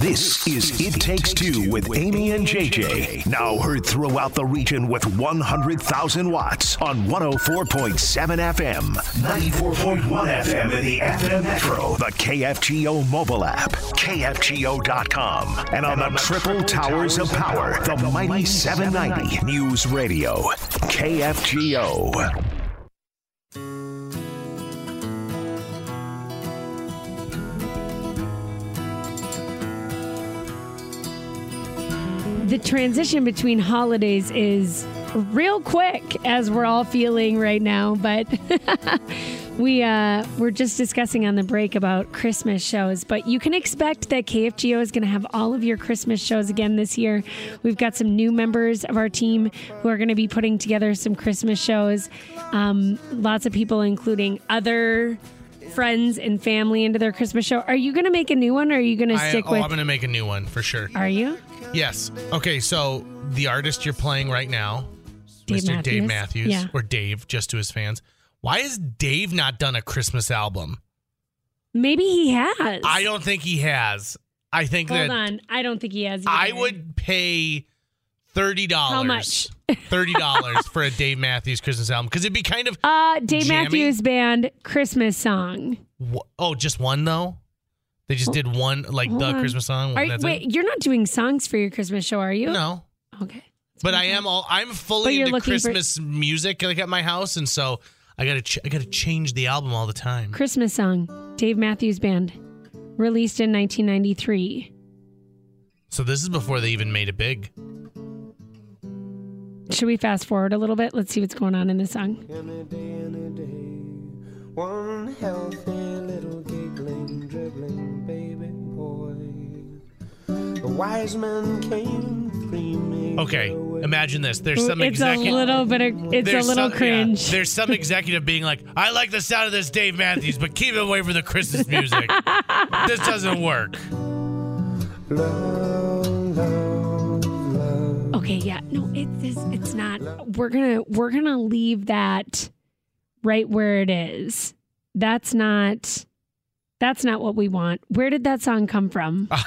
This is It Takes Two with Amy and JJ. Now heard throughout the region with 100,000 watts on 104.7 FM, 94.1 FM in the FM Metro, the KFGO mobile app, KFGO.com, and on the triple towers of power, the mighty 790 News Radio, KFGO. The transition between holidays is real quick as we're all feeling right now but we uh we're just discussing on the break about christmas shows but you can expect that kfgo is going to have all of your christmas shows again this year. We've got some new members of our team who are going to be putting together some christmas shows um, lots of people including other friends and family into their christmas show are you going to make a new one or are you going to I, stick oh, with I'm going to make a new one for sure. are you Yes. Okay, so the artist you're playing right now, Dave Mr. Dave Matthews. Matthews, Yeah. or Dave, just to his fans. Why has Dave not done a Christmas album? maybe he has I don't think he has. I think Hold that on. I don't think he has. I would pay thirty dollars. How much? Thirty dollars for a Dave Matthews Christmas album because it'd be kind of. Uh, Dave Jammy? Matthews Band Christmas song. Oh, just one though. They just did one like Hold the on. Christmas song. Are, that's wait, it? you're not doing songs for your Christmas show, are you? No, Okay. but I am all. I'm fully into looking for- Christmas music like at my house, and so I gotta ch- I gotta change the album all the time. Christmas song. Dave Matthews Band. Released in 1993. So this is before they even made it big. Should we fast forward a little bit? Let's see what's going on in the song. Any day, any day. One healthy little giggling, dribbling baby boy. The wise man came creaming. Okay, imagine this. There's some it's executive. a little bit of it's a little some- yeah, cringe. there's some executive being like, "I like the sound of this Dave Matthews, but keep it away from the Christmas music. this doesn't work." Love, love, love. Okay, yeah. No, it's it's, it's not. We're to we're to leave that right where it is. That's not that's not what we want. Where did that song come from?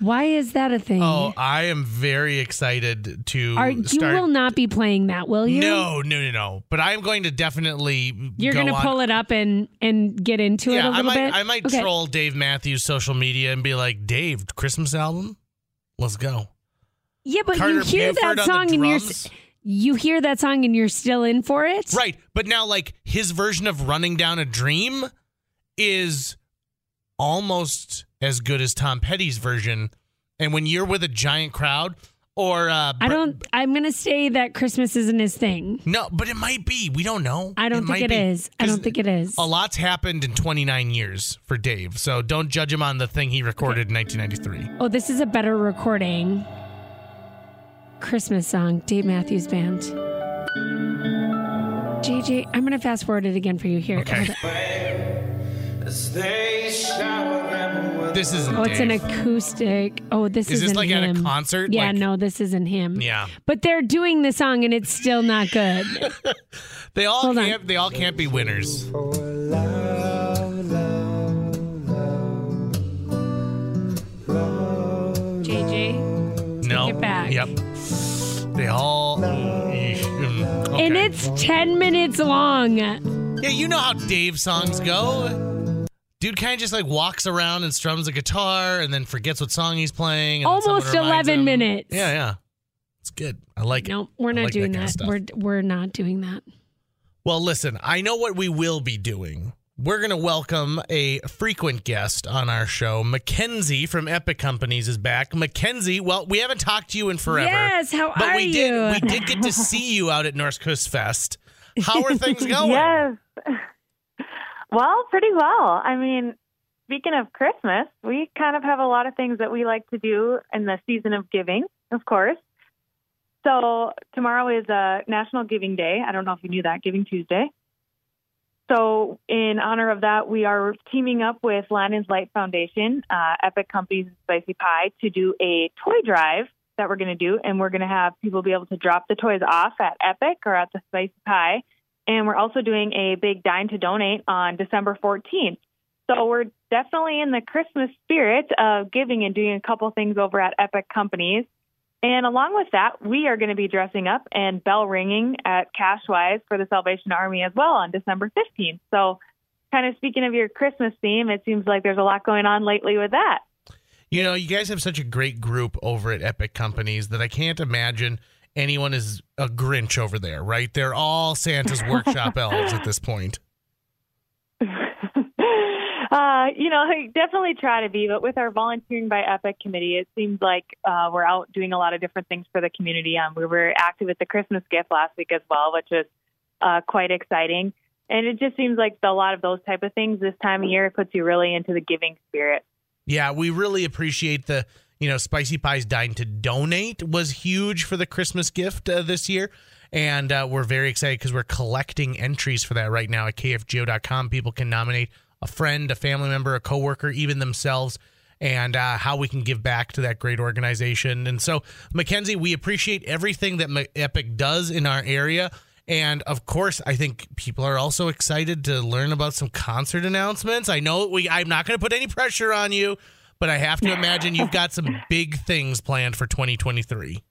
Why is that a thing? Oh, I am very excited to Are, you start. will not be playing that, will you? no, no, no, no. But I am going to definitely. You're go going to on- pull it up and and get into it Yeah, a I little might. bit. I might Okay. troll Dave Matthews' social media and be like, "Dave, Christmas album, let's go." Yeah, but Carter you hear Buford that song and you're you hear that song and you're still in for it. Right. But now, like, his version of Running Down a Dream is almost as good as Tom Petty's version. And when you're with a giant crowd, or, uh, I don't. I'm going to say that Christmas isn't his thing. No, but it might be. We don't know. I don't think might it be. is. I don't think it is. A lot's happened in 29 years for Dave. So don't judge him on the thing he recorded in 1993. Oh, this is a better recording. Christmas song, Dave Matthews Band. JJ, I'm going to fast forward it again for you here. Okay. Hold on. As they shower them with This isn't Oh, it's an acoustic. Oh, this Is this isn't like at a concert? Yeah, Like- no, this isn't him. Yeah. But they're doing the song and it's still not good. They all Hold can't. They all can't be winners. for love. No. it back. Yep. They all. Okay. And it's 10 minutes long. Yeah, you know how Dave songs go. Dude kind of just like walks around and strums a guitar and then forgets what song he's playing. And Almost 11 him. minutes. Yeah, yeah. It's good. I like it. No, we're not like doing that. that. kind of we're we're not doing that. Well, listen, I know what we will be doing. We're going to welcome a frequent guest on our show. Mackenzie from Epic Companies is back. Mackenzie, well, we haven't talked to you in forever. Yes, how but are we you? did we did get to see you out at North Coast Fest. How are things going? Yes. Well, pretty well. I mean, speaking of Christmas, we kind of have a lot of things that we like to do in the season of giving, of course. So tomorrow is uh, National Giving Day. I don't know if you knew that, Giving Tuesday. So in honor of that, we are teaming up with Landon's Light Foundation, uh, Epic Companies, and Spicy Pie to do a toy drive that we're going to do, and we're going to have people be able to drop the toys off at Epic or at the Spicy Pie. And we're also doing a big dine to donate on December 14th. So we're definitely in the Christmas spirit of giving and doing a couple things over at Epic Companies. And along with that, we are going to be dressing up and bell ringing at Cashwise for the Salvation Army as well on December 15th. So, kind of speaking of your Christmas theme, it seems like there's a lot going on lately with that. You know, you guys have such a great group over at Epic Companies that I can't imagine anyone is a Grinch over there, right? They're all Santa's workshop elves at this point. Uh, you know, I definitely try to be, but with our volunteering by Epic committee, it seems like uh, we're out doing a lot of different things for the community. Um, we were active at the Christmas gift last week as well, which was uh, quite exciting. And it just seems like a lot of those type of things this time of year puts you really into the giving spirit. Yeah, we really appreciate the, you know, Spicy Pies Dine to Donate was huge for the Christmas gift uh, this year. And uh, we're very excited because we're collecting entries for that right now at kfgo.com. People can nominate a friend, a family member, a coworker, even themselves, and uh, how we can give back to that great organization. And so, Mackenzie, we appreciate everything that Epic does in our area. And of course, I think people are also excited to learn about some concert announcements. I know we I'm not going to put any pressure on you, but I have to imagine you've got some big things planned for 2023.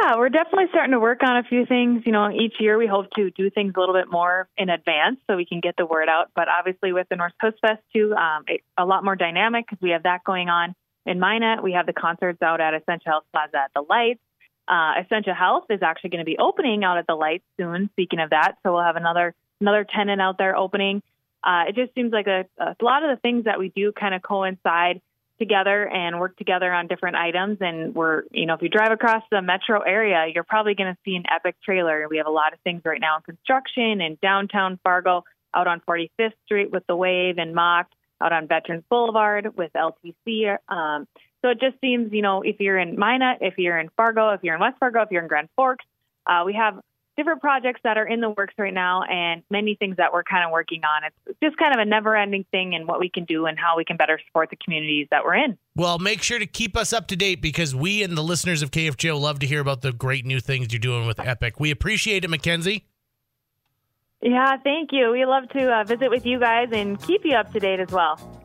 Yeah, we're definitely starting to work on a few things. You know, each year we hope to do things a little bit more in advance so we can get the word out. But obviously, with the North Coast Fest too, um, it, a lot more dynamic because we have that going on in Minot. We have the concerts out at Essentia Health Plaza at the Lights. Uh, Essentia Health is actually going to be opening out at the Lights soon. Speaking of that, so we'll have another another tenant out there opening. Uh, it just seems like a, a lot of the things that we do kind of coincide together and work together on different items. And we're, you know, if you drive across the metro area, you're probably going to see an epic trailer. We have a lot of things right now in construction in downtown Fargo, out on 45th Street with the Wave and Mock, out on Veterans Boulevard with LTC. Um, so it just seems, you know, if you're in Minot, if you're in Fargo, if you're in West Fargo, if you're in Grand Forks, uh, we have different projects that are in the works right now and many things that we're kind of working on. It's just kind of a never ending thing and what we can do and how we can better support the communities that we're in. Well, make sure to keep us up to date because we and the listeners of KFGO love to hear about the great new things you're doing with Epic. We appreciate it, Mackenzie. Yeah, thank you. We love to uh, visit with you guys and keep you up to date as well.